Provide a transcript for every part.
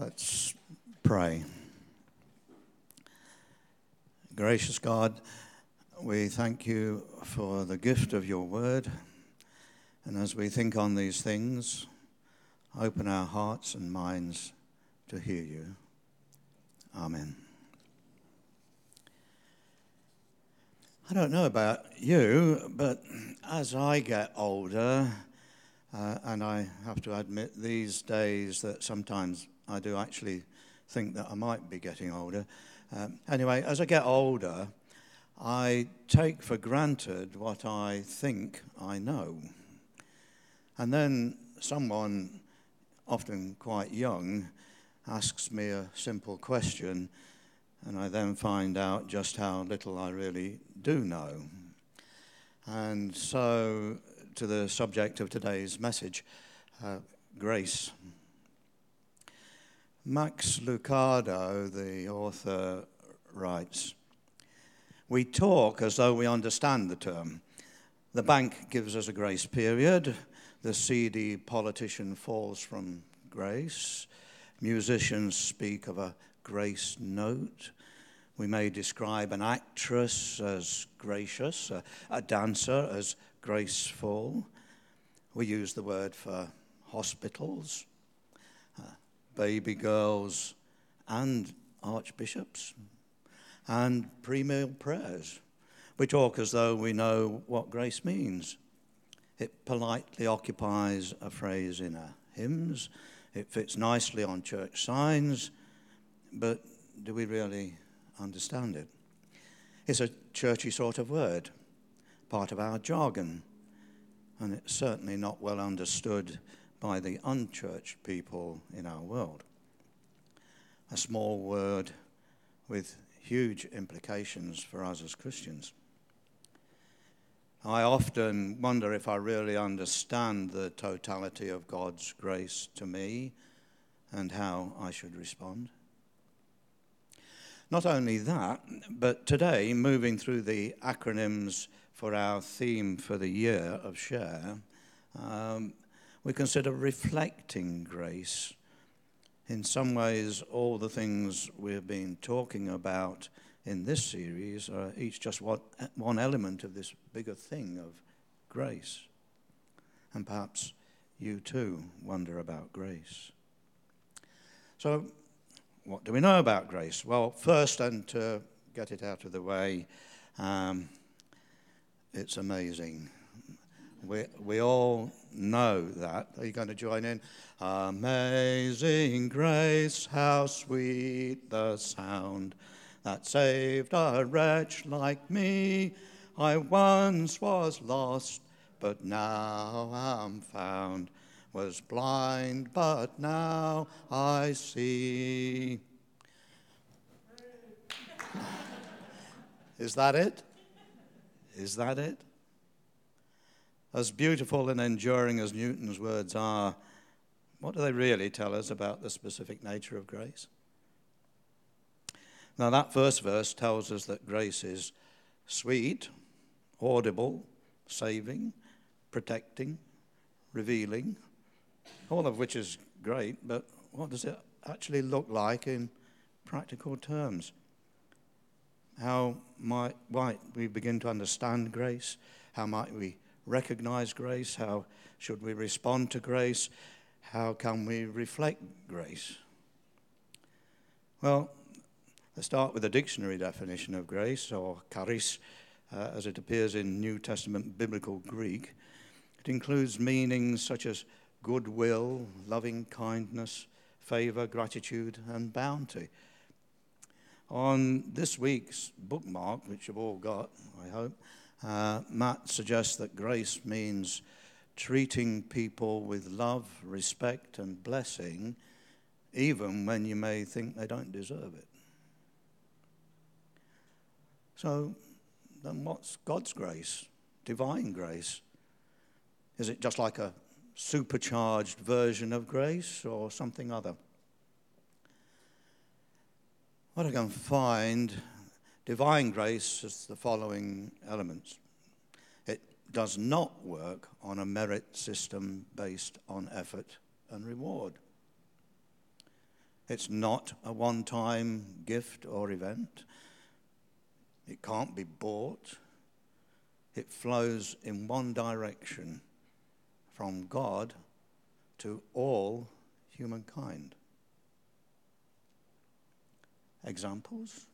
Let's pray. Gracious God, we thank you for the gift of your word. And as we think on these things, open our hearts and minds to hear you. Amen. I don't know about you, but as I get older, uh, and I have to admit these days that sometimes I do actually think that I might be getting older. Um, anyway, as I get older, I take for granted what I think I know. And then someone, often quite young, asks me a simple question, and I then find out just how little I really do know. And so, to the subject of today's message uh, grace. Max Lucado, the author, writes We talk as though we understand the term. The bank gives us a grace period. The seedy politician falls from grace. Musicians speak of a grace note. We may describe an actress as gracious, a, a dancer as graceful. We use the word for hospitals, baby girls, and archbishops, and pre meal prayers. We talk as though we know what grace means. It politely occupies a phrase in our hymns, it fits nicely on church signs, but do we really understand it. It's a churchy sort of word, part of our jargon, and it's certainly not well understood by the unchurched people in our world. A small word with huge implications for us as Christians. I often wonder if I really understand the totality of God's grace to me and how I should respond. Not only that, but today, moving through the acronyms for our theme for the year of Share, um, we consider reflecting grace. In some ways, all the things we've been talking about in this series are each just one, element of this bigger thing of grace. And perhaps you too wonder about grace. So, what do we know about grace? Well, first, and to get it out of the way, um, it's amazing. We, we all know that. Are you going to join in? Amazing grace, how sweet the sound that saved a wretch like me. I once was lost, but now am found was blind, but now I see. Is that it? Is that it? As beautiful and enduring as Newton's words are, what do they really tell us about the specific nature of grace? Now, that first verse tells us that grace is sweet, audible, saving, protecting, revealing, all of which is great, but what does it actually look like in practical terms? How might, might we begin to understand grace? How might we recognize grace? How should we respond to grace? How can we reflect grace? Well, let's start with the dictionary definition of grace, or charis, uh, as it appears in New Testament biblical Greek. It includes meanings such as goodwill, loving kindness, favor, gratitude, and bounty. On this week's bookmark, which you've all got, I hope, uh, Matt suggests that grace means treating people with love, respect, and blessing, even when you may think they don't deserve it. So, then what's God's grace? Divine grace? Is it just like a supercharged version of grace or something other. What I can find, divine grace is the following elements. It does not work on a merit system based on effort and reward. It's not a one time gift or event. It can't be bought. It flows in one direction from God to all humankind. Examples?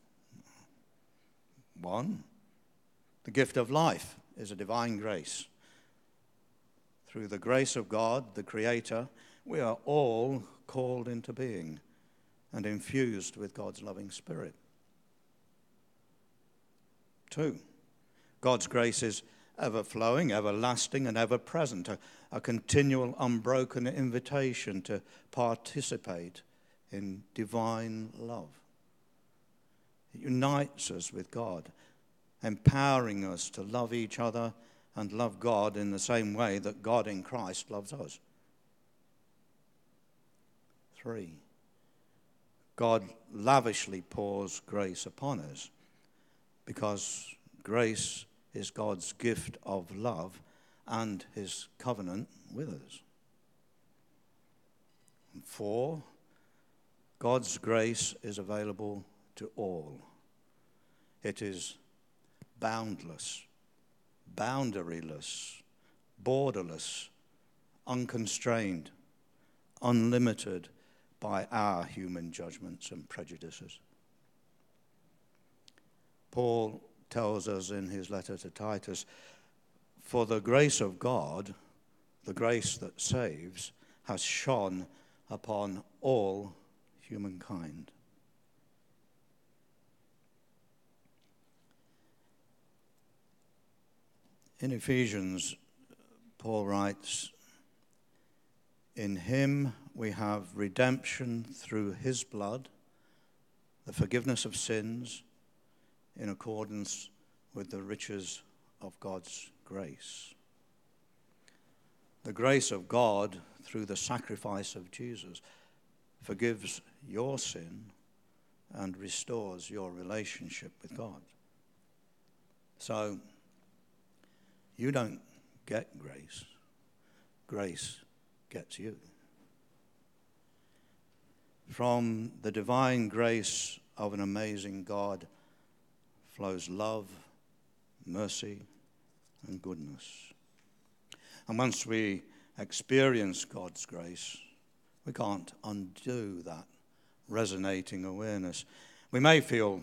One, the gift of life is a divine grace. Through the grace of God, the Creator, we are all called into being and infused with God's loving Spirit. Two, God's grace is ever flowing, everlasting, and ever present, a, a continual, unbroken invitation to participate in divine love. It unites us with God, empowering us to love each other and love God in the same way that God in Christ loves us. Three, God lavishly pours grace upon us because grace is God's gift of love and his covenant with us. And four, God's grace is available to all. It is boundless, boundaryless, borderless, unconstrained, unlimited by our human judgments and prejudices. Paul tells us in his letter to Titus For the grace of God, the grace that saves, has shone upon all humankind. In Ephesians, Paul writes, In him we have redemption through his blood, the forgiveness of sins, in accordance with the riches of God's grace. The grace of God through the sacrifice of Jesus forgives your sin and restores your relationship with God. So, you don't get grace, grace gets you. From the divine grace of an amazing God flows love, mercy, and goodness. And once we experience God's grace, we can't undo that resonating awareness. We may feel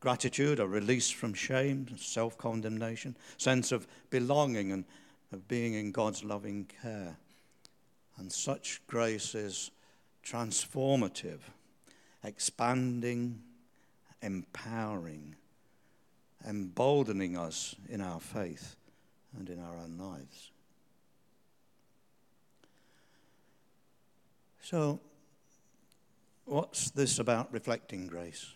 gratitude, a release from shame, self condemnation, sense of belonging and of being in God's loving care. And such grace is transformative, expanding, empowering, emboldening us in our faith and in our own lives. So, what's this about reflecting grace?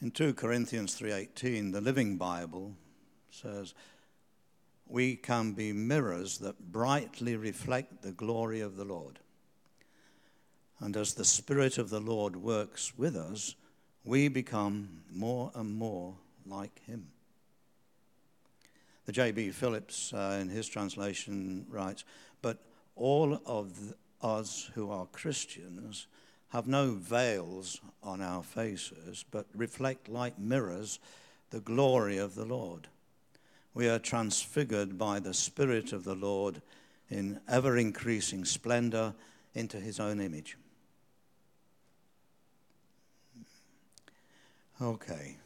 In 2 Corinthians 3:18, the Living Bible says, "We can be mirrors that brightly reflect the glory of the Lord." And as the Spirit of the Lord works with us, we become more and more like him. The J.B. Phillips, uh, in his translation, writes, But all of us who are Christians have no veils on our faces, but reflect like mirrors the glory of the Lord. We are transfigured by the Spirit of the Lord in ever increasing splendor into his own image. Okay.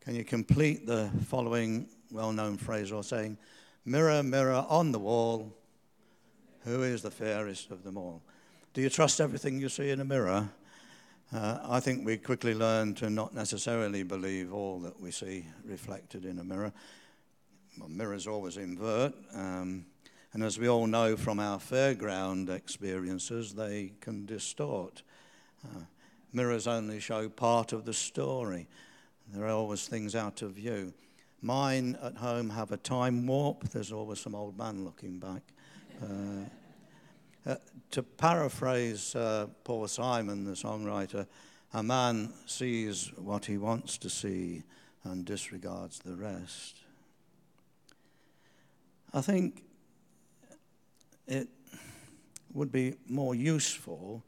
Can you complete the following well known phrase or saying, Mirror, mirror on the wall, who is the fairest of them all? Do you trust everything you see in a mirror? Uh, I think we quickly learn to not necessarily believe all that we see reflected in a mirror. Well, mirrors always invert, um, and as we all know from our fairground experiences, they can distort. Uh, mirrors only show part of the story, there are always things out of view. Mine at home have a time warp, there's always some old man looking back. Uh, uh, to paraphrase uh, Paul Simon, the songwriter, a man sees what he wants to see and disregards the rest. I think it, would be more useful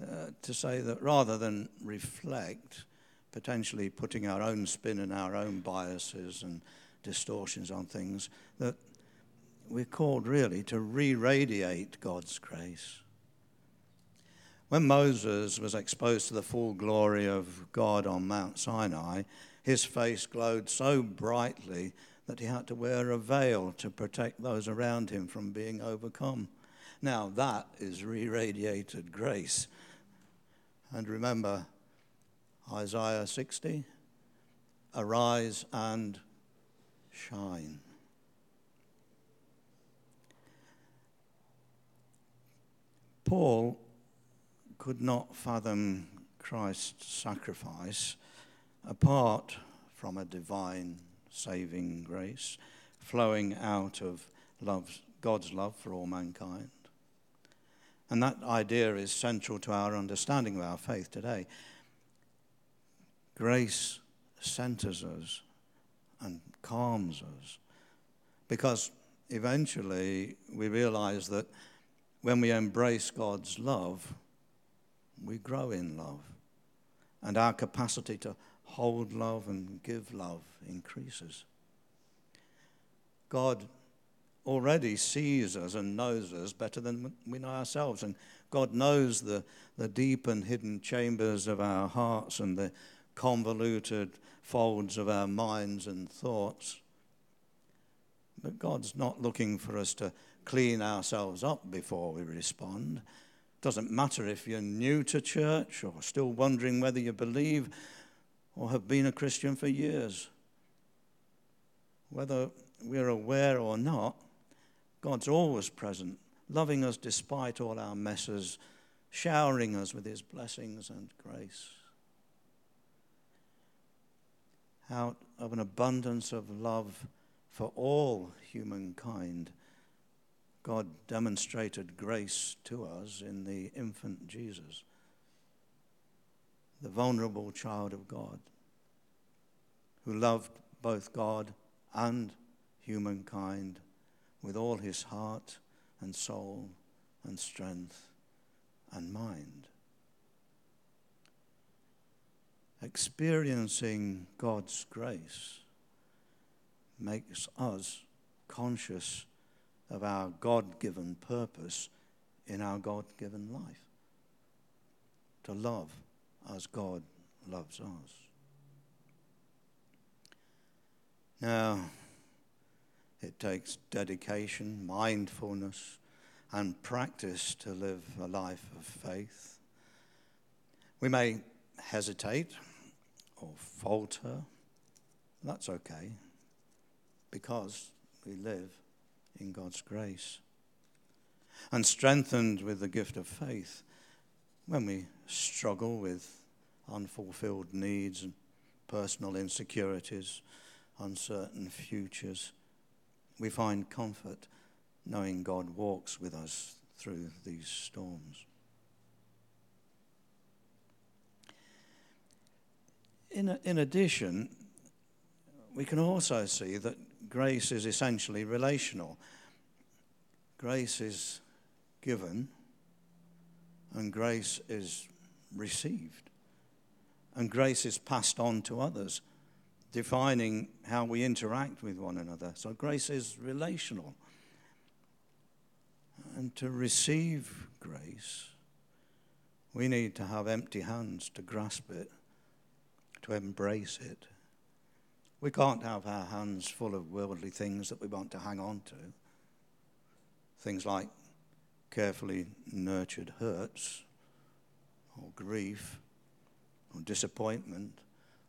uh, to say that rather than reflect, potentially putting our own spin and our own biases and distortions on things, that we're called really to re radiate God's grace. When Moses was exposed to the full glory of God on Mount Sinai, his face glowed so brightly that he had to wear a veil to protect those around him from being overcome. Now, that is re radiated grace. And remember Isaiah 60 Arise and shine. Paul could not fathom Christ's sacrifice apart from a divine saving grace flowing out of love, God's love for all mankind. And that idea is central to our understanding of our faith today. Grace centers us and calms us because eventually we realize that when we embrace God's love, we grow in love. And our capacity to hold love and give love increases. God already sees us and knows us better than we know ourselves. And God knows the, the deep and hidden chambers of our hearts and the convoluted folds of our minds and thoughts. But God's not looking for us to clean ourselves up before we respond. Doesn't matter if you're new to church or still wondering whether you believe or have been a Christian for years. Whether we're aware or not, God's always present, loving us despite all our messes, showering us with his blessings and grace. Out of an abundance of love for all humankind, God demonstrated grace to us in the infant Jesus, the vulnerable child of God, who loved both God and humankind with all his heart and soul and strength and mind. Experiencing God's grace makes us conscious of our God given purpose in our God given life to love as God loves us. Now, it takes dedication, mindfulness, and practice to live a life of faith. We may hesitate or falter. That's okay because we live in God's grace. And strengthened with the gift of faith when we struggle with unfulfilled needs and personal insecurities, uncertain futures, we find comfort knowing God walks with us through these storms. In, in addition, we can also see that grace is essentially relational. Grace is given, and grace is received. And grace is passed on to others, defining how we interact with one another. So grace is relational. And to receive grace, we need to have empty hands to grasp it, to embrace it. We can't have our hands full of worldly things that we want to hang on to. Things like carefully nurtured hurts, or grief, or disappointment,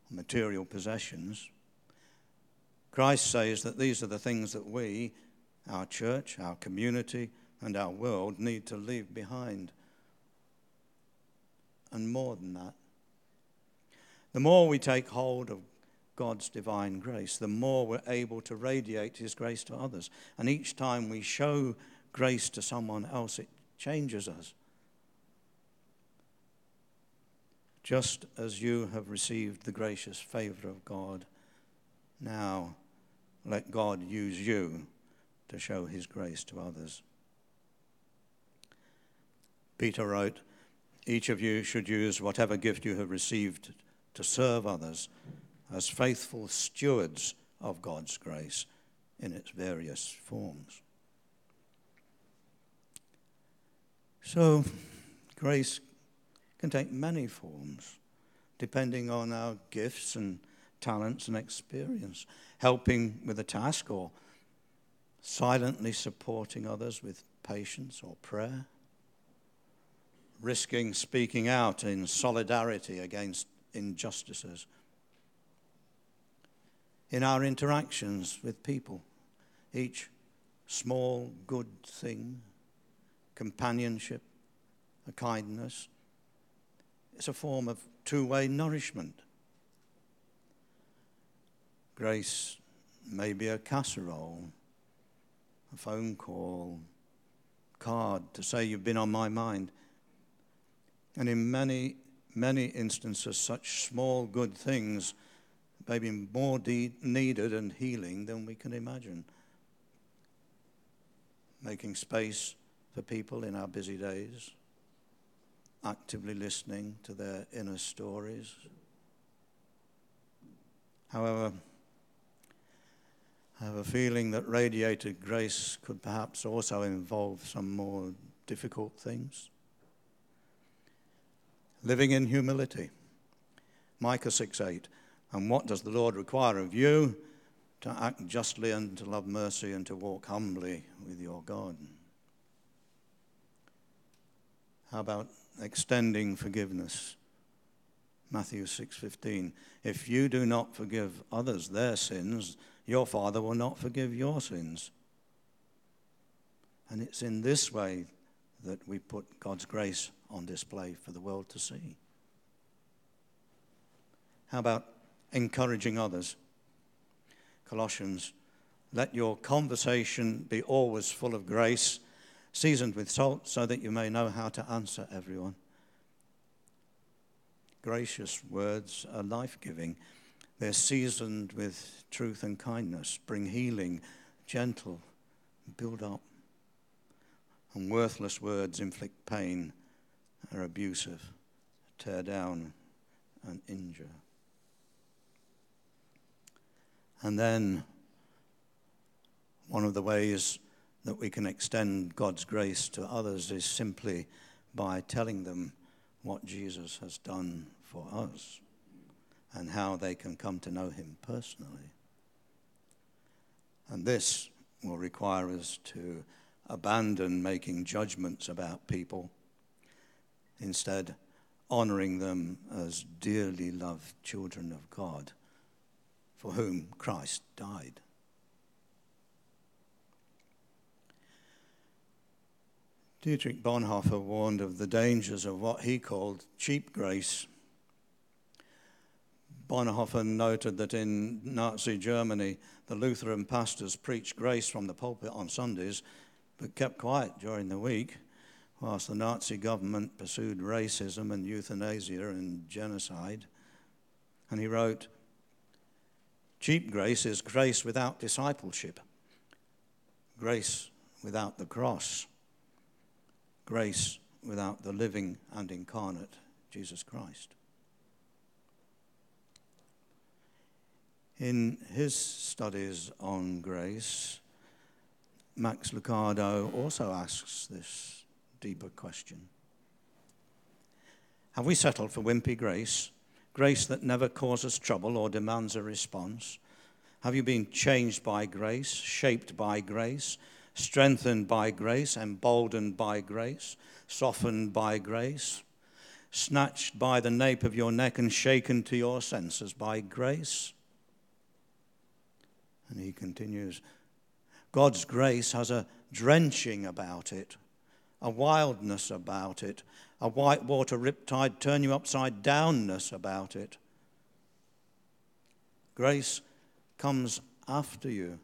or material possessions. Christ says that these are the things that we, our church, our community, and our world need to leave behind. And more than that, the more we take hold of God's divine grace, the more we're able to radiate His grace to others. And each time we show grace to someone else, it changes us. Just as you have received the gracious favor of God, now let God use you to show His grace to others. Peter wrote, Each of you should use whatever gift you have received to serve others as faithful stewards of God's grace in its various forms. So, grace can take many forms depending on our gifts and talents and experience, helping with a task or silently supporting others with patience or prayer, risking speaking out in solidarity against injustices, in our interactions with people, each small good thing, companionship, a kindness, is a form of two way nourishment. Grace may be a casserole, a phone call, card to say you've been on my mind. And in many, many instances, such small good things may be more de- needed and healing than we can imagine. Making space for people in our busy days, actively listening to their inner stories. However, I have a feeling that radiated grace could perhaps also involve some more difficult things. Living in humility. Micah 6 8. And what does the Lord require of you? To act justly and to love mercy and to walk humbly with your God. How about extending forgiveness? Matthew 6:15 If you do not forgive others their sins, your Father will not forgive your sins. And it's in this way that we put God's grace on display for the world to see. How about encouraging others? Colossians, let your conversation be always full of grace, seasoned with salt, so that you may know how to answer everyone. Gracious words are life giving. They're seasoned with truth and kindness, bring healing, gentle, build up. And worthless words inflict pain, are abusive, tear down, and injure. And then, one of the ways that we can extend God's grace to others is simply by telling them what Jesus has done for us and how they can come to know him personally. And this will require us to abandon making judgments about people, instead, honoring them as dearly loved children of God for whom Christ died. Dietrich Bonhoeffer warned of the dangers of what he called cheap grace Bonhoeffer noted that in Nazi Germany, the Lutheran pastors preached grace from the pulpit on Sundays, but kept quiet during the week, whilst the Nazi government pursued racism and euthanasia and genocide. And he wrote, Cheap grace is grace without discipleship, grace without the cross, grace without the living and incarnate Jesus Christ. In his studies on grace, Max Lucado also asks this deeper question. Have we settled for wimpy grace, grace that never causes trouble or demands a response? Have you been changed by grace, shaped by grace, strengthened by grace, emboldened by grace, softened by grace, snatched by the nape of your neck and shaken to your senses by grace? And he continues God's grace has a drenching about it, a wildness about it, a whitewater riptide turn you upside downness about it. Grace comes after you,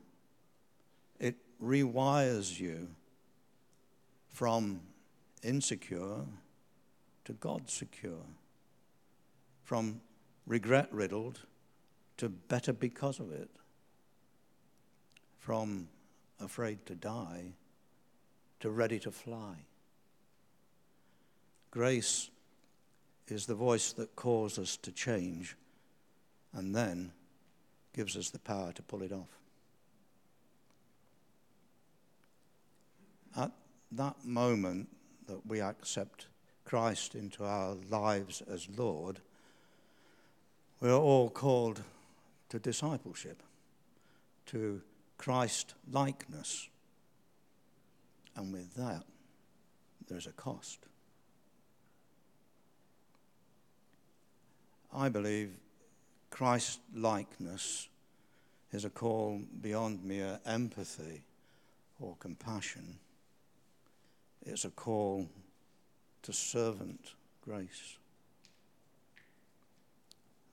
it rewires you from insecure to God secure, from regret riddled to better because of it from afraid to die to ready to fly. Grace is the voice that calls us to change and then gives us the power to pull it off. At that moment that we accept Christ into our lives as Lord, we're all called to discipleship, to Christ likeness. And with that, there's a cost. I believe Christ likeness is a call beyond mere empathy or compassion. It's a call to servant grace.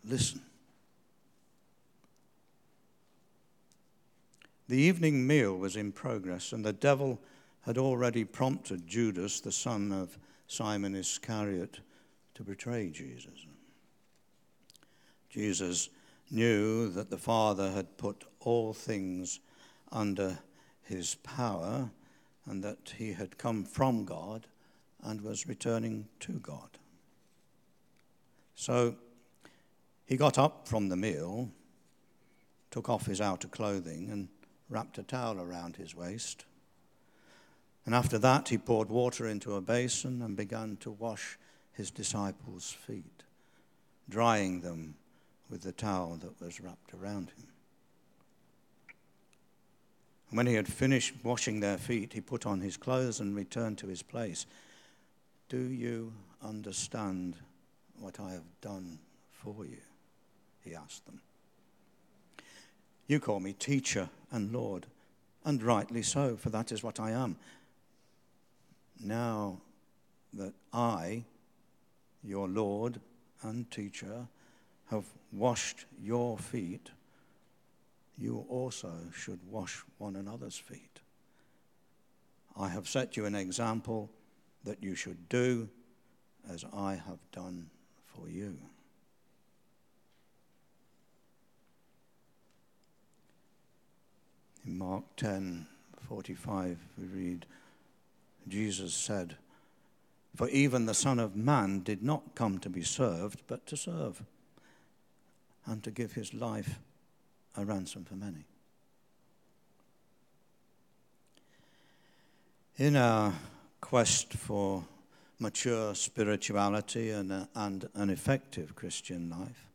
Listen. The evening meal was in progress, and the devil had already prompted Judas, the son of Simon Iscariot, to betray Jesus. Jesus knew that the Father had put all things under his power and that he had come from God and was returning to God. So he got up from the meal, took off his outer clothing, and wrapped a towel around his waist. And after that, he poured water into a basin and began to wash his disciples' feet, drying them with the towel that was wrapped around him. When he had finished washing their feet, he put on his clothes and returned to his place. Do you understand what I have done for you? He asked them. You call me teacher and Lord, and rightly so, for that is what I am. Now that I, your Lord and teacher, have washed your feet, you also should wash one another's feet. I have set you an example that you should do as I have done for you. In Mark 10 45, we read, Jesus said, For even the Son of Man did not come to be served, but to serve, and to give his life a ransom for many. In our quest for mature spirituality and, a, and an effective Christian life,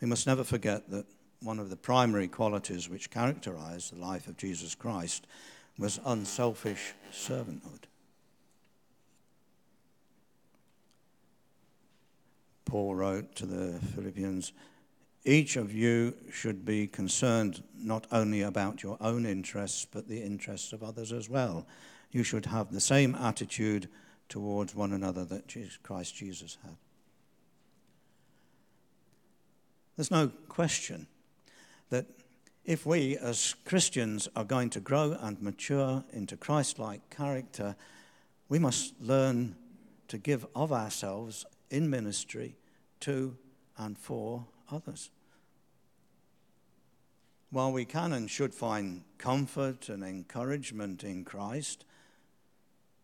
we must never forget that one of the primary qualities which characterized the life of Jesus Christ was unselfish servanthood. Paul wrote to the Philippians, each of you should be concerned not only about your own interests, but the interests of others as well. You should have the same attitude towards one another that Christ Jesus had. There's no question that if we as Christians are going to grow and mature into Christ like character, we must learn to give of ourselves in ministry to and for others. While we can and should find comfort and encouragement in Christ,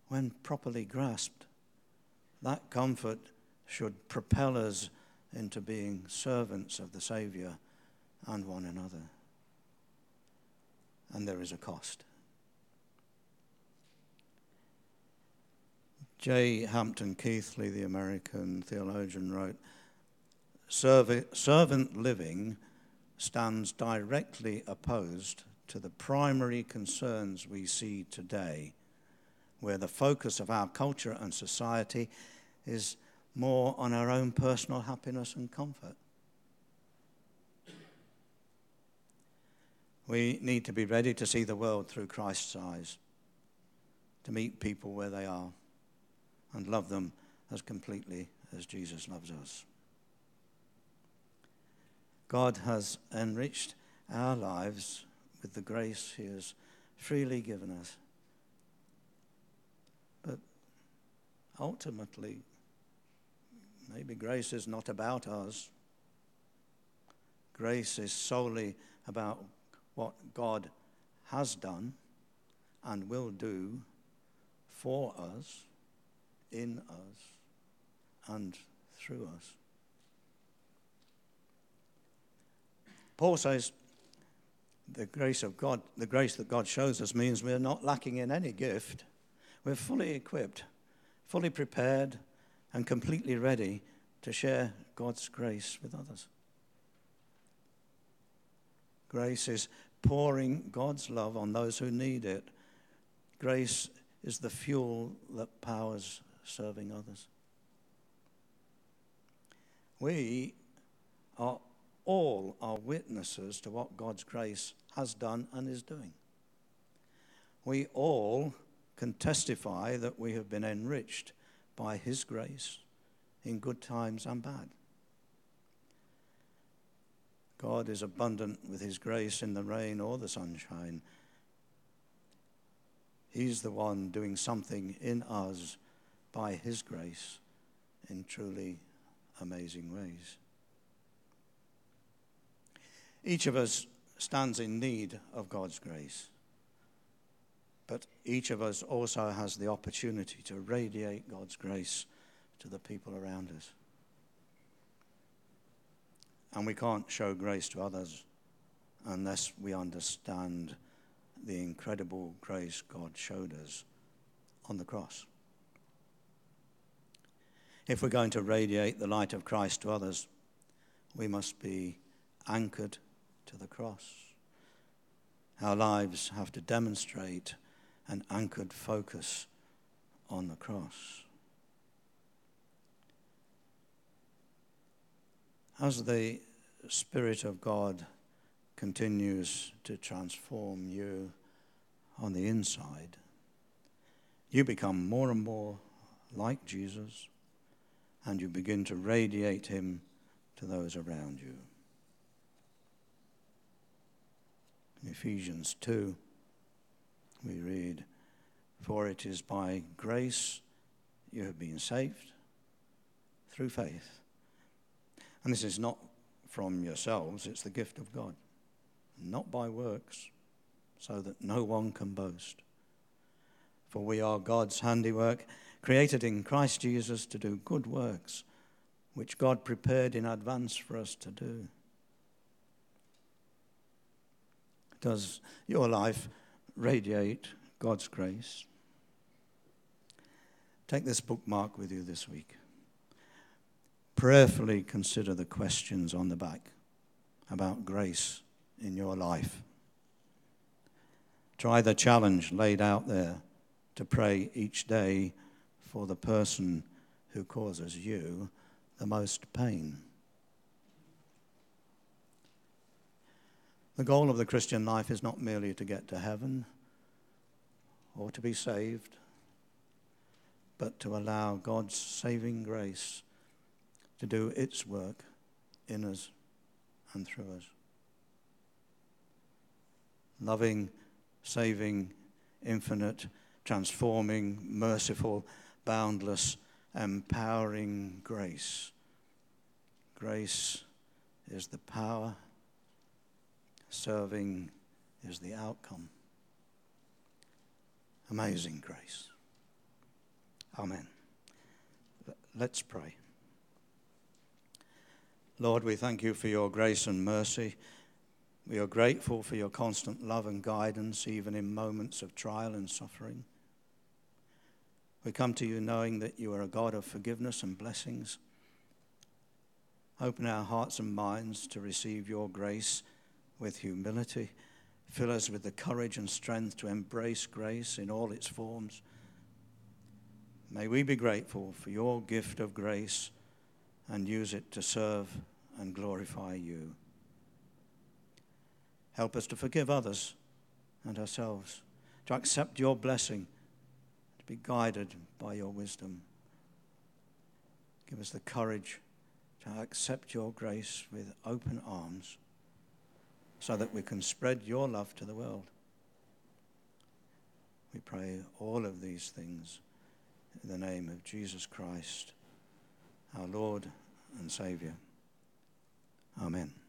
when properly grasped, that comfort should propel us into being servants of the Saviour and one another and there is a cost. J. Hampton Keathley, the American theologian, wrote Servant living stands directly opposed to the primary concerns we see today, where the focus of our culture and society is more on our own personal happiness and comfort. We need to be ready to see the world through Christ's eyes, to meet people where they are, and love them as completely as Jesus loves us. God has enriched our lives with the grace He has freely given us. But ultimately, maybe grace is not about us. Grace is solely about what God has done and will do for us in us and through us. Paul says the grace of God, the grace that God shows us means we're not lacking in any gift. We're fully equipped, fully prepared, and completely ready to share God's grace with others. Grace is pouring God's love on those who need it. Grace is the fuel that powers serving others. We are all are witnesses to what God's grace has done and is doing. We all can testify that we have been enriched by His grace in good times and bad. God is abundant with His grace in the rain or the sunshine. He's the one doing something in us by His grace in truly amazing ways. Each of us stands in need of God's grace. But each of us also has the opportunity to radiate God's grace to the people around us. And we can't show grace to others unless we understand the incredible grace God showed us on the cross. If we're going to radiate the light of Christ to others, we must be anchored to the cross. Our lives have to demonstrate an anchored focus on the cross. As the Spirit of God continues to transform you on the inside, you become more and more like Jesus and you begin to radiate Him to those around you. In Ephesians 2, we read, For it is by grace you have been saved through faith. And this is not from yourselves, it's the gift of God, not by works, so that no one can boast. For we are God's handiwork, created in Christ Jesus to do good works, which God prepared in advance for us to do. Does your life radiate God's grace? Take this bookmark with you this week. Prayerfully consider the questions on the back about grace in your life. Try the challenge laid out there to pray each day for the person who causes you the most pain. The goal of the Christian life is not merely to get to heaven or to be saved, but to allow God's saving grace to do its work in us and through us. Loving, saving, infinite, transforming, merciful, boundless, empowering grace. Grace is the power Serving is the outcome. Amazing grace. Amen. Let's pray. Lord, we thank you for your grace and mercy. We are grateful for your constant love and guidance, even in moments of trial and suffering. We come to you knowing that you are a God of forgiveness and blessings. Open our hearts and minds to receive your grace with humility. Fill us with the courage and strength to embrace grace in all its forms. May we be grateful for your gift of grace and use it to serve and glorify you. Help us to forgive others and ourselves, to accept your blessing, be guided by your wisdom. Give us the courage to accept your grace with open arms so that we can spread your love to the world. We pray all of these things in the name of Jesus Christ, our Lord and Savior. Amen.